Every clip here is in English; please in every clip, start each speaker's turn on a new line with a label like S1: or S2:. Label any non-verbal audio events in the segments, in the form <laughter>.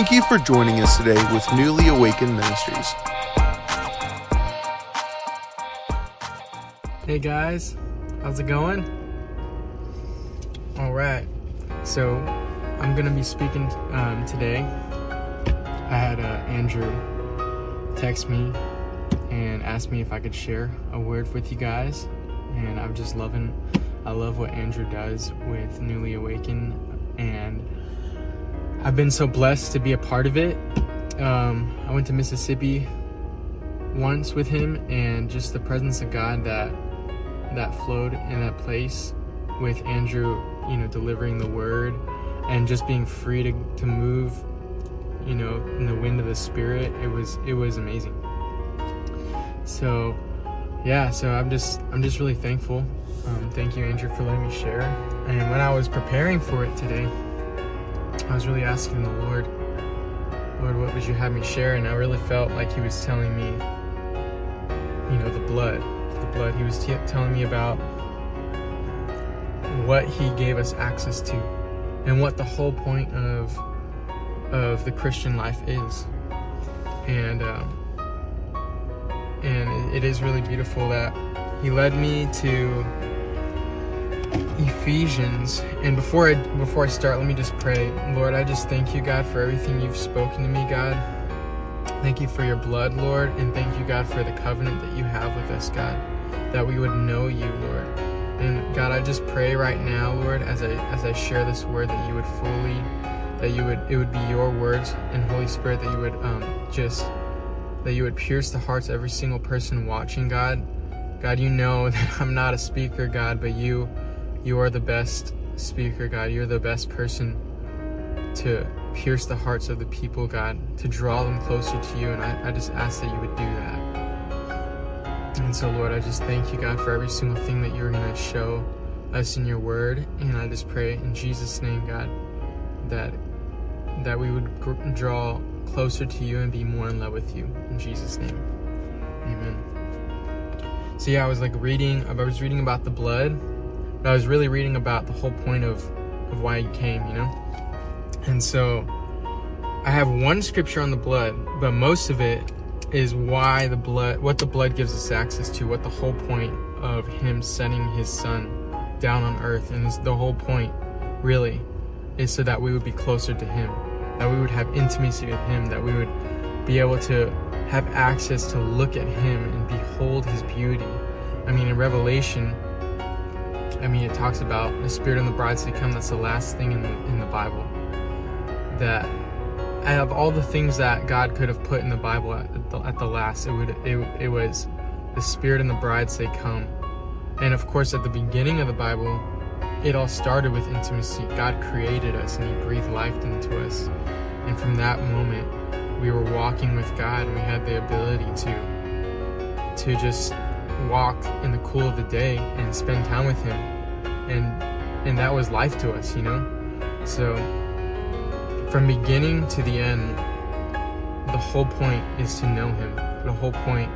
S1: Thank you for joining us today with Newly Awakened Ministries.
S2: Hey guys, how's it going? All right, so I'm gonna be speaking um, today. I had uh, Andrew text me and ask me if I could share a word with you guys, and I'm just loving. I love what Andrew does with Newly Awakened, and I've been so blessed to be a part of it. Um, I went to Mississippi once with him, and just the presence of God that that flowed in that place with Andrew, you know, delivering the word and just being free to, to move, you know, in the wind of the spirit. It was it was amazing. So yeah, so I'm just I'm just really thankful. Um, thank you, Andrew, for letting me share. And when I was preparing for it today, I was really asking the Lord, Lord, what would you have me share? And I really felt like He was telling me, you know, the blood the blood. He was t- telling me about what he gave us access to and what the whole point of of the Christian life is. And um, and it, it is really beautiful that he led me to Ephesians. And before I before I start, let me just pray. Lord, I just thank you, God, for everything you've spoken to me, God. Thank you for your blood, Lord, and thank you, God, for the covenant that you have with us, God, that we would know you, Lord. And God, I just pray right now, Lord, as I as I share this word, that you would fully, that you would it would be your words and Holy Spirit that you would um, just that you would pierce the hearts of every single person watching, God. God, you know <laughs> that I'm not a speaker, God, but you you are the best speaker, God. You're the best person to pierce the hearts of the people, God, to draw them closer to you. And I, I just ask that you would do that. And so, Lord, I just thank you, God, for every single thing that you're going to show us in your word. And I just pray in Jesus' name, God, that that we would gr- draw closer to you and be more in love with you. In Jesus' name. Amen. So yeah, I was like reading I was reading about the blood, but I was really reading about the whole point of of why you came, you know? And so I have one scripture on the blood, but most of it is why the blood, what the blood gives us access to, what the whole point of Him sending His Son down on earth. And the whole point, really, is so that we would be closer to Him, that we would have intimacy with Him, that we would be able to have access to look at Him and behold His beauty. I mean, in Revelation, I mean, it talks about the Spirit and the bride to come. That's the last thing in the, in the Bible that out of all the things that God could have put in the Bible at the, at the last, it would it, it was the Spirit and the bride say come, and of course at the beginning of the Bible, it all started with intimacy. God created us and He breathed life into us, and from that moment, we were walking with God and we had the ability to to just walk in the cool of the day and spend time with Him, and and that was life to us, you know. So from beginning to the end, the whole point is to know Him. The whole point,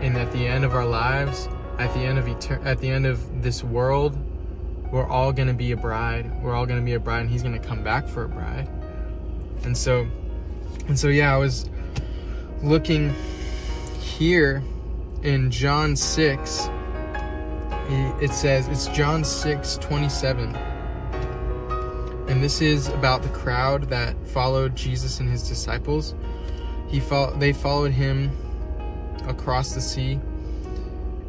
S2: and at the end of our lives, at the end of etern- at the end of this world, we're all gonna be a bride. We're all gonna be a bride, and He's gonna come back for a bride. And so, and so, yeah, I was looking here in John six. It says it's John six twenty seven and this is about the crowd that followed Jesus and his disciples. He fo- they followed him across the sea,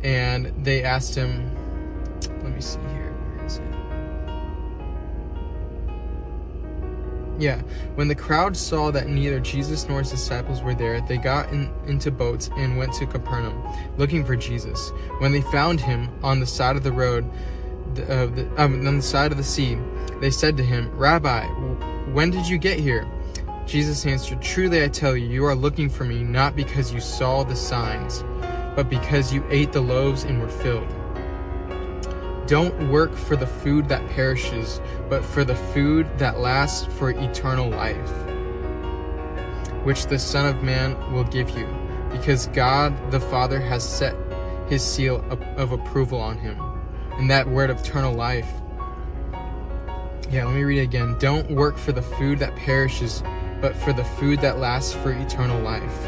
S2: and they asked him. Let me see here. Yeah, when the crowd saw that neither Jesus nor his disciples were there, they got in, into boats and went to Capernaum, looking for Jesus. When they found him on the side of the road, uh, the, um, on the side of the sea, they said to him, Rabbi, when did you get here? Jesus answered, Truly I tell you, you are looking for me not because you saw the signs, but because you ate the loaves and were filled. Don't work for the food that perishes, but for the food that lasts for eternal life, which the Son of Man will give you, because God the Father has set his seal of approval on him. And that word of eternal life yeah, let me read it again. Don't work for the food that perishes, but for the food that lasts for eternal life.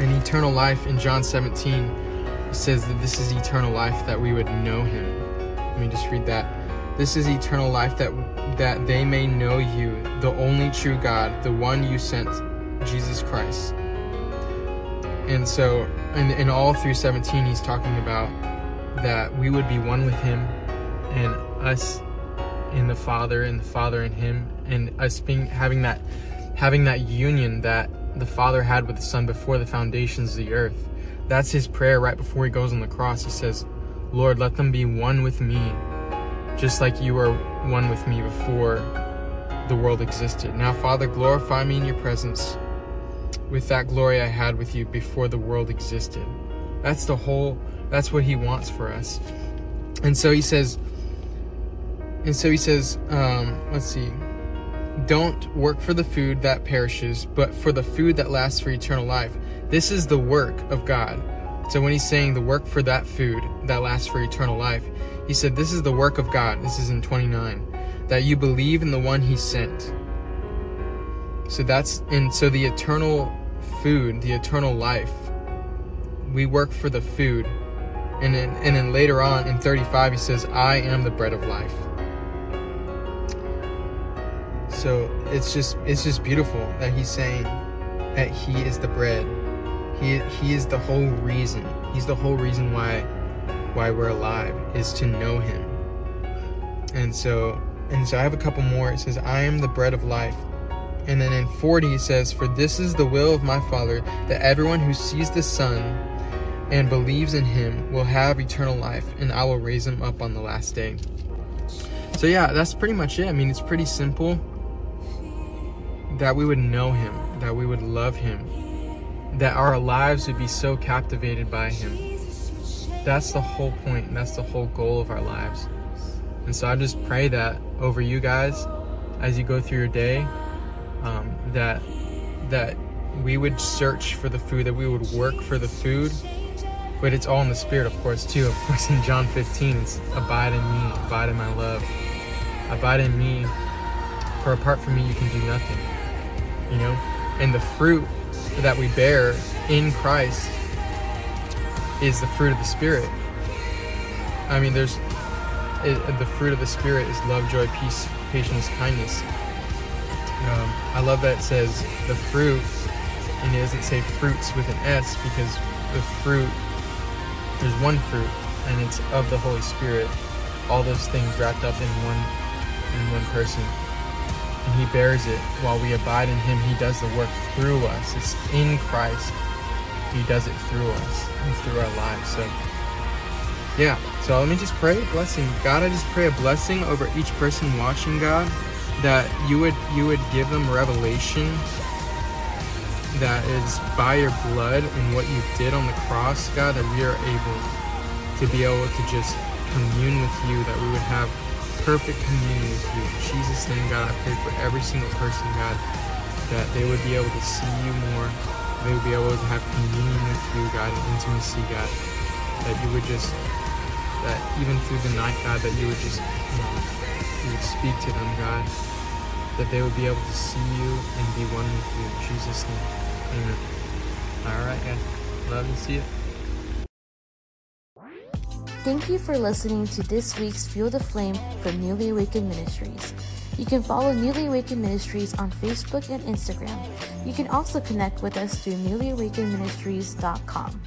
S2: And eternal life in John 17 says that this is eternal life that we would know him. Let me just read that. This is eternal life that that they may know you, the only true God, the one you sent, Jesus Christ. And so, and, and all through 17, he's talking about that we would be one with him and us in the Father and the Father in him and us being having that having that union that the Father had with the Son before the foundations of the earth. That's his prayer right before he goes on the cross. He says, Lord, let them be one with me, just like you were one with me before the world existed. Now, Father, glorify me in your presence with that glory I had with you before the world existed. That's the whole, that's what he wants for us. And so he says, and so he says, um, let's see, don't work for the food that perishes, but for the food that lasts for eternal life. This is the work of God. So when he's saying the work for that food that lasts for eternal life, he said, This is the work of God. This is in 29. That you believe in the one he sent. So that's, and so the eternal food, the eternal life, we work for the food. And then, and then later on in 35, he says, I am the bread of life. So it's just it's just beautiful that he's saying that he is the bread. He he is the whole reason. He's the whole reason why why we're alive is to know him. And so and so I have a couple more. It says, I am the bread of life. And then in 40 it says, For this is the will of my Father, that everyone who sees the Son and believes in him will have eternal life, and I will raise him up on the last day. So yeah, that's pretty much it. I mean, it's pretty simple that we would know him, that we would love him, that our lives would be so captivated by him. That's the whole point, and that's the whole goal of our lives. And so I just pray that over you guys as you go through your day, um, that that we would search for the food, that we would work for the food, but it's all in the spirit, of course, too. Of course, in John 15, it's abide in me, abide in my love, abide in me. For apart from me, you can do nothing you know and the fruit that we bear in christ is the fruit of the spirit. I mean there's it, the fruit of the spirit is love joy peace patience kindness. Um, i love that it says the fruit and it doesn't say fruits with an s because the fruit there's one fruit and it's of the holy spirit all those things wrapped up in one in one person and he bears it. While we abide in him he does the work through us. It's in christ. He does it through us and through our lives. So yeah. So let me just pray a blessing. God i just pray a blessing over each person watching god that you would you would give them revelation that is by your blood and what you did on the cross god that we are able to be able to just commune with you that we would have perfect communion with you. In Jesus' name, God, I pray for every single person, God, that they would be able to see you more. They would be able to have communion with you, God, and intimacy, God. That you would just, that even through the night, God, that you would just, you, know, you would speak to them, God. That they would be able to see you and be one with you. In Jesus' name, amen. All right, God. Love and see you.
S3: Thank you for listening to this week's Fuel the Flame from Newly Awakened Ministries. You can follow Newly Awakened Ministries on Facebook and Instagram. You can also connect with us through newlyawakenedministries.com.